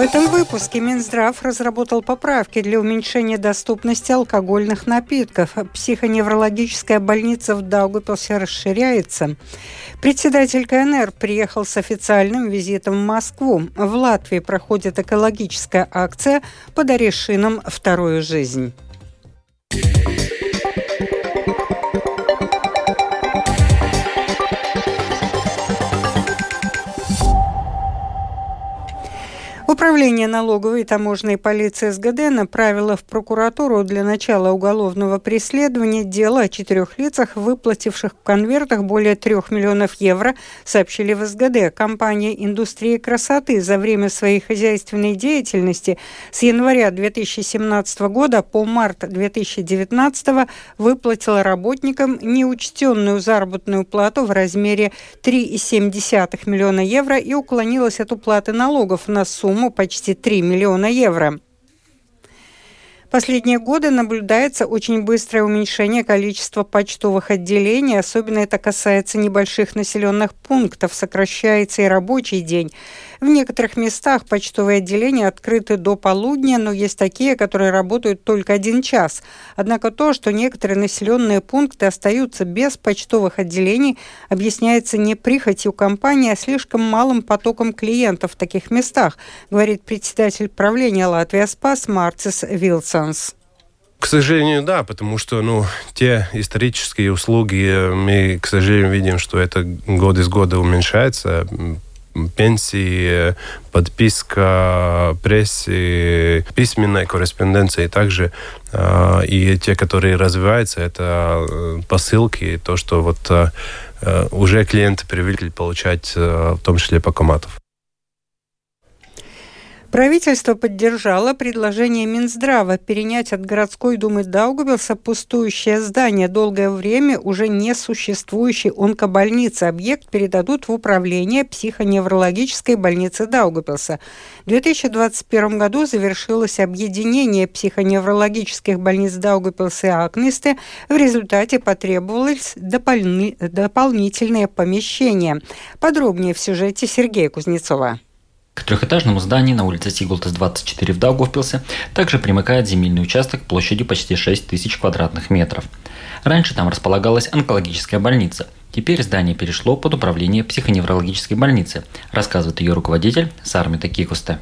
В этом выпуске Минздрав разработал поправки для уменьшения доступности алкогольных напитков. Психоневрологическая больница в Даугапилсе расширяется. Председатель КНР приехал с официальным визитом в Москву. В Латвии проходит экологическая акция «Подари шинам вторую жизнь». Управление налоговой и таможенной полиции СГД направило в прокуратуру для начала уголовного преследования дело о четырех лицах, выплативших в конвертах более трех миллионов евро, сообщили в СГД. Компания индустрии красоты за время своей хозяйственной деятельности с января 2017 года по март 2019 выплатила работникам неучтенную заработную плату в размере 3,7 миллиона евро и уклонилась от уплаты налогов на сумму сумму почти 3 миллиона евро. Последние годы наблюдается очень быстрое уменьшение количества почтовых отделений, особенно это касается небольших населенных пунктов, сокращается и рабочий день. В некоторых местах почтовые отделения открыты до полудня, но есть такие, которые работают только один час. Однако то, что некоторые населенные пункты остаются без почтовых отделений, объясняется не прихотью компании, а слишком малым потоком клиентов в таких местах, говорит председатель правления Латвия Спас Марцис Вилсонс. К сожалению, да, потому что ну, те исторические услуги мы, к сожалению, видим, что это год из года уменьшается пенсии, подписка прессы, письменной корреспонденции, также э, и те, которые развиваются, это э, посылки, то, что вот э, уже клиенты привыкли получать, в том числе по коматов. Правительство поддержало предложение Минздрава перенять от городской думы Даугавилса пустующее здание. Долгое время уже не существующей онкобольницы. Объект передадут в управление психоневрологической больницы Даугавилса. В 2021 году завершилось объединение психоневрологических больниц Даугавилса и Акнисты. В результате потребовалось дополни... дополнительное помещение. Подробнее в сюжете Сергея Кузнецова. К трехэтажному зданию на улице Сигултас 24 в Даугавпилсе также примыкает земельный участок площадью почти 6 тысяч квадратных метров. Раньше там располагалась онкологическая больница – Теперь здание перешло под управление психоневрологической больницы, рассказывает ее руководитель Сармита Кикусте.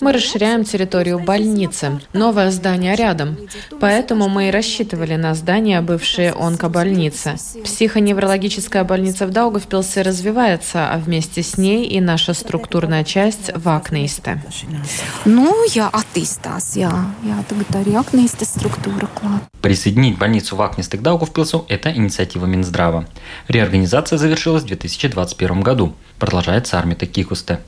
Мы расширяем территорию больницы. Новое здание рядом. Поэтому мы и рассчитывали на здание бывшей онкобольницы. Психоневрологическая больница в Даугавпилсе развивается, а вместе с ней и наша структурная часть в Акнеисте. Ну, я атистас, я, я тогда структура. Присоединить больницу в Акнисте к Даугавпилсу – это инициатива Минздрава. Реорганизация завершилась в 2021 году, продолжает Сармита Кикусте.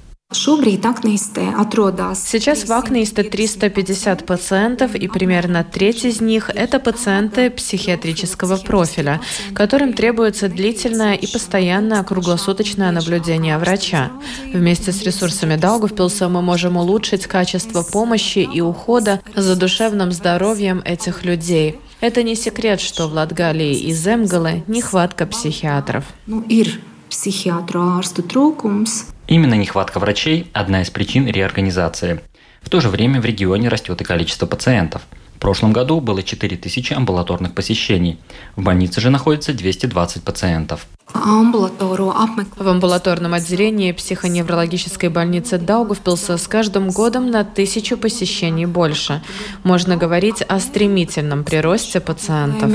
Сейчас в Акнеисте 350 пациентов, и примерно треть из них – это пациенты психиатрического профиля, которым требуется длительное и постоянное круглосуточное наблюдение врача. Вместе с ресурсами Даугавпилса мы можем улучшить качество помощи и ухода за душевным здоровьем этих людей. Это не секрет, что в Латгалии и Земгале нехватка психиатров. Ну, ир психиатру ārstu trūkums. Именно нехватка врачей – одна из причин реорганизации. В то же время в регионе растет и количество пациентов. В прошлом году было 4000 амбулаторных посещений. В больнице же находится 220 пациентов. В амбулаторном отделении психоневрологической больницы Даугавпилса с каждым годом на тысячу посещений больше. Можно говорить о стремительном приросте пациентов.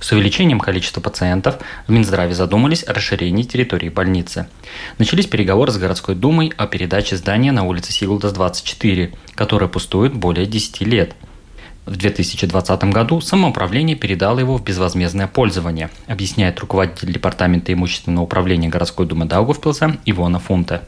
С увеличением количества пациентов в Минздраве задумались о расширении территории больницы. Начались переговоры с городской думой о передаче здания на улице Сигулдас 24, которое пустует более 10 лет – в 2020 году самоуправление передало его в безвозмездное пользование, объясняет руководитель Департамента имущественного управления городской думы Даугавпилса Ивона Фунте.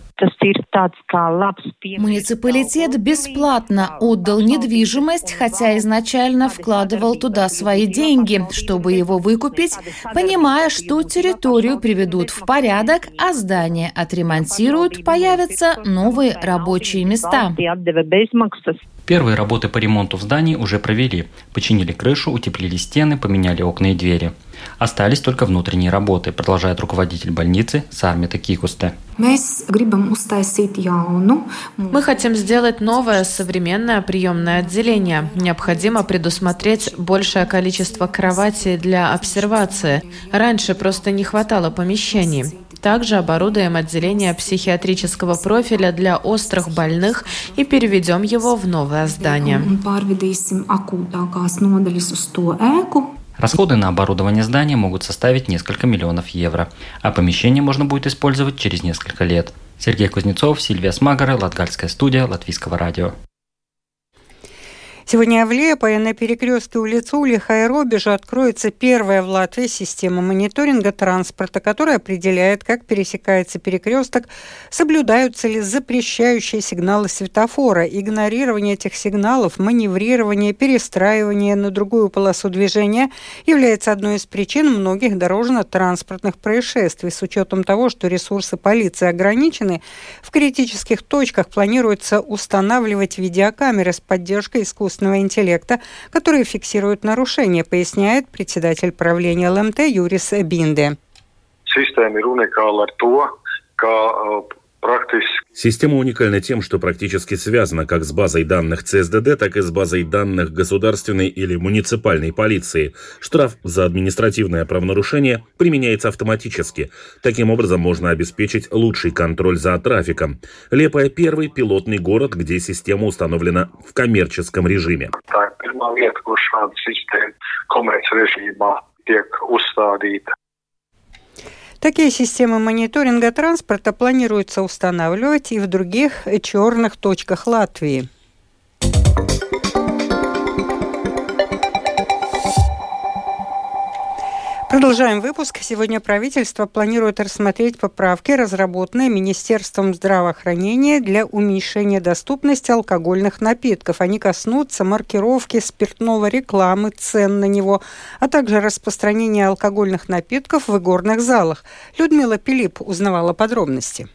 Муниципалитет бесплатно отдал недвижимость, хотя изначально вкладывал туда свои деньги, чтобы его выкупить, понимая, что территорию приведут в порядок, а здание отремонтируют, появятся новые рабочие места. Первые работы по ремонту в здании уже провели. Починили крышу, утеплили стены, поменяли окна и двери. Остались только внутренние работы, продолжает руководитель больницы Сармита Кикусте. Мы хотим сделать новое современное приемное отделение. Необходимо предусмотреть большее количество кроватей для обсервации. Раньше просто не хватало помещений. Также оборудуем отделение психиатрического профиля для острых больных и переведем его в новое здание. Расходы на оборудование здания могут составить несколько миллионов евро, а помещение можно будет использовать через несколько лет. Сергей Кузнецов, Сильвия Смагара, Латгальская студия Латвийского радио. Сегодня в Лепое на перекрестке улицы Улиха и Робежа откроется первая в Латвии система мониторинга транспорта, которая определяет, как пересекается перекресток, соблюдаются ли запрещающие сигналы светофора, игнорирование этих сигналов, маневрирование, перестраивание на другую полосу движения является одной из причин многих дорожно-транспортных происшествий. С учетом того, что ресурсы полиции ограничены, в критических точках планируется устанавливать видеокамеры с поддержкой искусственного искусственного интеллекта, которые фиксируют нарушения, поясняет председатель правления ЛМТ Юрис Бинде. Система Система уникальна тем, что практически связана как с базой данных ЦСДД, так и с базой данных государственной или муниципальной полиции. Штраф за административное правонарушение применяется автоматически. Таким образом можно обеспечить лучший контроль за трафиком. Лепая – первый пилотный город, где система установлена в коммерческом режиме. tiek uzstādīta. Такие системы мониторинга транспорта планируется устанавливать и в других черных точках Латвии. Продолжаем выпуск. Сегодня правительство планирует рассмотреть поправки, разработанные Министерством здравоохранения для уменьшения доступности алкогольных напитков. Они коснутся маркировки спиртного рекламы, цен на него, а также распространения алкогольных напитков в игорных залах. Людмила Пилип узнавала подробности.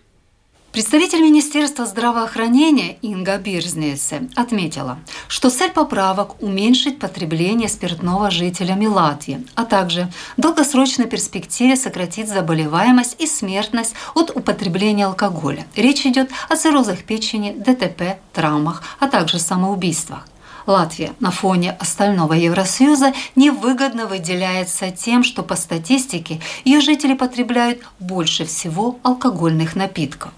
Представитель Министерства здравоохранения Инга Бирзнеце отметила, что цель поправок – уменьшить потребление спиртного жителями Латвии, а также в долгосрочной перспективе сократить заболеваемость и смертность от употребления алкоголя. Речь идет о циррозах печени, ДТП, травмах, а также самоубийствах. Латвия на фоне остального Евросоюза невыгодно выделяется тем, что по статистике ее жители потребляют больше всего алкогольных напитков.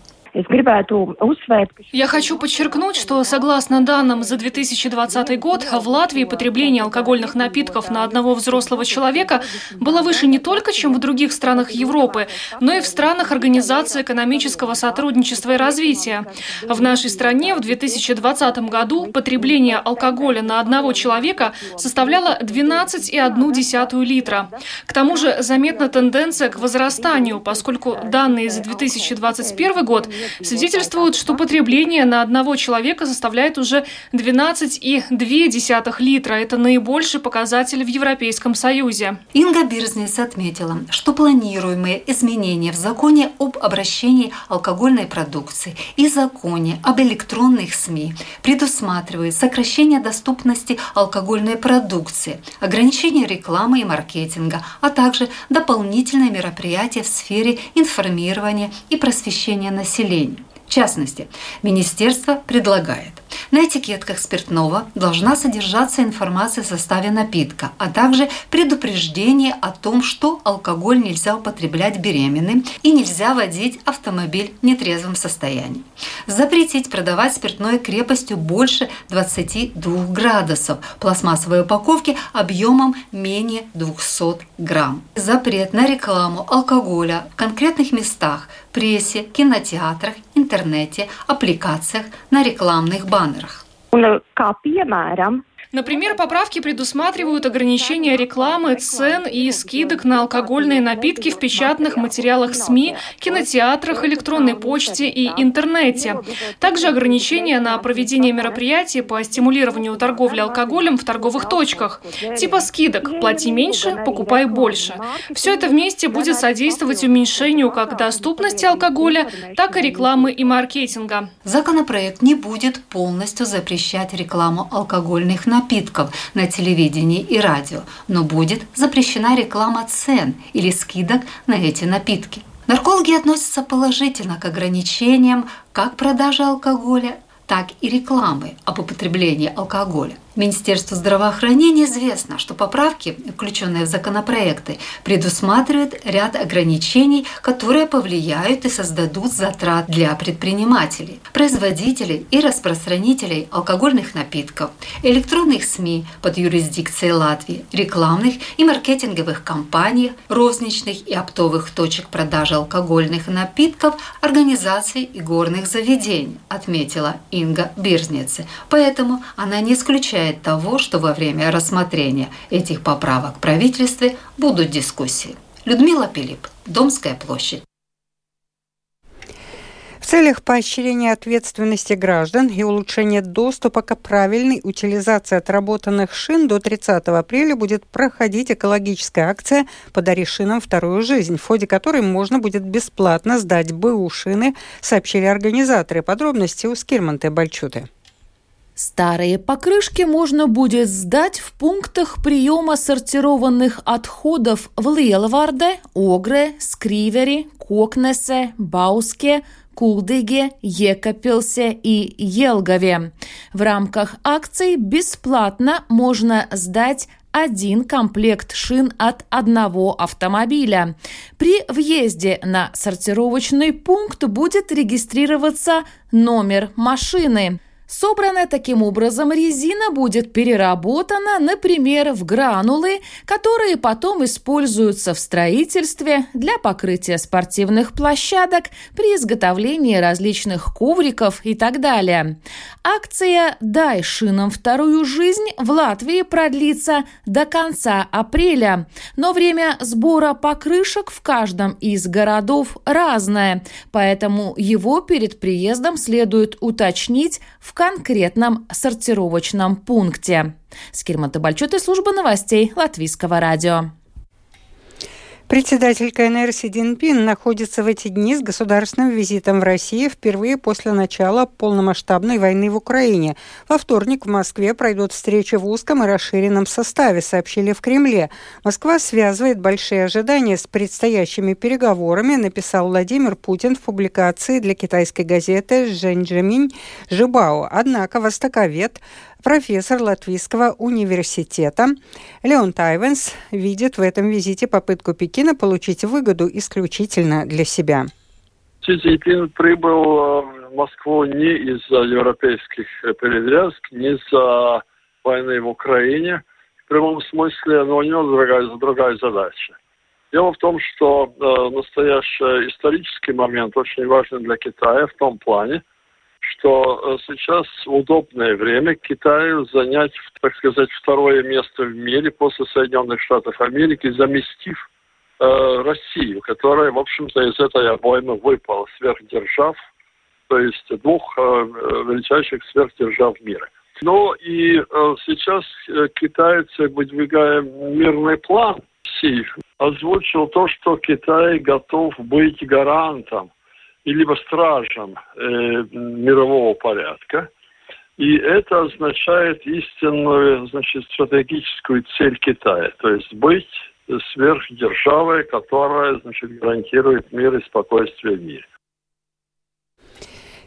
Я хочу подчеркнуть, что согласно данным за 2020 год, в Латвии потребление алкогольных напитков на одного взрослого человека было выше не только, чем в других странах Европы, но и в странах Организации экономического сотрудничества и развития. В нашей стране в 2020 году потребление алкоголя на одного человека составляло 12,1 литра. К тому же заметна тенденция к возрастанию, поскольку данные за 2021 год свидетельствуют, что потребление на одного человека составляет уже 12,2 литра. Это наибольший показатель в Европейском Союзе. Инга Бирзнес отметила, что планируемые изменения в законе об обращении алкогольной продукции и законе об электронных СМИ предусматривают сокращение доступности алкогольной продукции, ограничение рекламы и маркетинга, а также дополнительные мероприятия в сфере информирования и просвещения населения населению. В частности, министерство предлагает на этикетках спиртного должна содержаться информация о составе напитка, а также предупреждение о том, что алкоголь нельзя употреблять беременным и нельзя водить автомобиль в нетрезвом состоянии. Запретить продавать спиртное крепостью больше 22 градусов, пластмассовой упаковки объемом менее 200 грамм. Запрет на рекламу алкоголя в конкретных местах, прессе, кинотеатрах, интернете, аппликациях, на рекламных žanrā. Un, kā piemēram, Например, поправки предусматривают ограничение рекламы, цен и скидок на алкогольные напитки в печатных материалах СМИ, кинотеатрах, электронной почте и интернете. Также ограничения на проведение мероприятий по стимулированию торговли алкоголем в торговых точках. Типа скидок «плати меньше, покупай больше». Все это вместе будет содействовать уменьшению как доступности алкоголя, так и рекламы и маркетинга. Законопроект не будет полностью запрещать рекламу алкогольных напитков напитков на телевидении и радио, но будет запрещена реклама цен или скидок на эти напитки. Наркологи относятся положительно к ограничениям как продажи алкоголя, так и рекламы об употреблении алкоголя. Министерству здравоохранения известно, что поправки, включенные в законопроекты, предусматривают ряд ограничений, которые повлияют и создадут затрат для предпринимателей, производителей и распространителей алкогольных напитков, электронных СМИ под юрисдикцией Латвии, рекламных и маркетинговых компаний, розничных и оптовых точек продажи алкогольных напитков, организаций и горных заведений, отметила Инга Бирзницы. Поэтому она не исключает исключает того, что во время рассмотрения этих поправок в правительстве будут дискуссии. Людмила Пилип, Домская площадь. В целях поощрения ответственности граждан и улучшения доступа к правильной утилизации отработанных шин до 30 апреля будет проходить экологическая акция «Подари шинам вторую жизнь», в ходе которой можно будет бесплатно сдать БУ шины, сообщили организаторы. Подробности у Скирманты Бальчуты. Старые покрышки можно будет сдать в пунктах приема сортированных отходов в Лиелварде, Огре, Скривере, Кокнесе, Бауске, Кулдыге, Екапилсе и Елгове. В рамках акций бесплатно можно сдать один комплект шин от одного автомобиля. При въезде на сортировочный пункт будет регистрироваться номер машины – Собранная таким образом резина будет переработана, например, в гранулы, которые потом используются в строительстве для покрытия спортивных площадок, при изготовлении различных ковриков и так далее. Акция «Дай шинам вторую жизнь» в Латвии продлится до конца апреля, но время сбора покрышек в каждом из городов разное, поэтому его перед приездом следует уточнить в конкретном сортировочном пункте. Скирмата Бальчуты, служба новостей Латвийского радио. Председатель КНР Си Цзиньпин находится в эти дни с государственным визитом в Россию впервые после начала полномасштабной войны в Украине. Во вторник в Москве пройдут встречи в узком и расширенном составе, сообщили в Кремле. Москва связывает большие ожидания с предстоящими переговорами, написал Владимир Путин в публикации для китайской газеты «Жэньчжэминь Жибао». Однако востоковед профессор Латвийского университета Леон Тайвенс видит в этом визите попытку Пекина получить выгоду исключительно для себя. Си Цзиньпин прибыл э, в Москву не из-за европейских передрязг, не из-за войны в Украине. В прямом смысле, но у него другая, другая задача. Дело в том, что э, настоящий исторический момент очень важен для Китая в том плане, что э, сейчас удобное время Китаю занять, так сказать, второе место в мире после Соединенных Штатов Америки, заместив э, Россию, которая, в общем-то, из этой обоймы выпала сверхдержав, то есть двух э, величайших сверхдержав мира. Ну и э, сейчас э, китайцы, выдвигая мирный план, Си озвучил то, что Китай готов быть гарантом и либо стражем э, мирового порядка. И это означает истинную значит, стратегическую цель Китая, то есть быть сверхдержавой, которая значит, гарантирует мир и спокойствие в мире.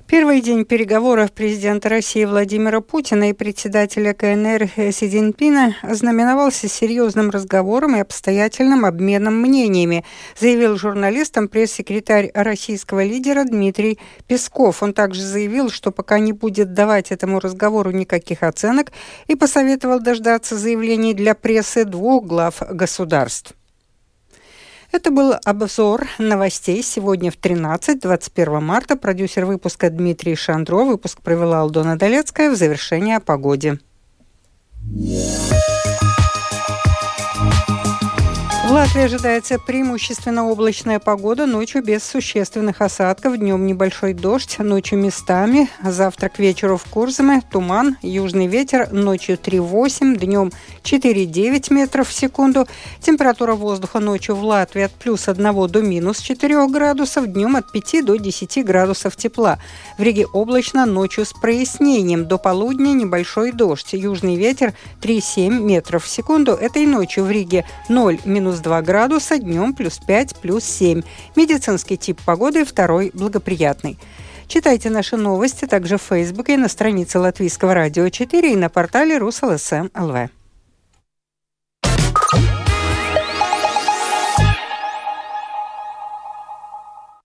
Первый день переговоров президента России Владимира Путина и председателя КНР Си Цзиньпина ознаменовался серьезным разговором и обстоятельным обменом мнениями, заявил журналистам пресс-секретарь российского лидера Дмитрий Песков. Он также заявил, что пока не будет давать этому разговору никаких оценок и посоветовал дождаться заявлений для прессы двух глав государств. Это был обзор новостей сегодня в 13, 21 марта. Продюсер выпуска Дмитрий Шандро. Выпуск провела Алдона Долецкая в завершение о погоде. Латвии ожидается преимущественно облачная погода, ночью без существенных осадков, днем небольшой дождь, ночью местами, завтра к вечеру в Курзаме туман, южный ветер, ночью 3,8, днем 4,9 метров в секунду. Температура воздуха ночью в Латвии от плюс 1 до минус 4 градусов, днем от 5 до 10 градусов тепла. В Риге облачно, ночью с прояснением, до полудня небольшой дождь, южный ветер 3,7 метров в секунду. Этой ночью в Риге 0 минус 2 градуса, днем плюс 5, плюс 7. Медицинский тип погоды второй благоприятный. Читайте наши новости также в Фейсбуке, на странице Латвийского радио 4 и на портале РусЛСМ ЛВ.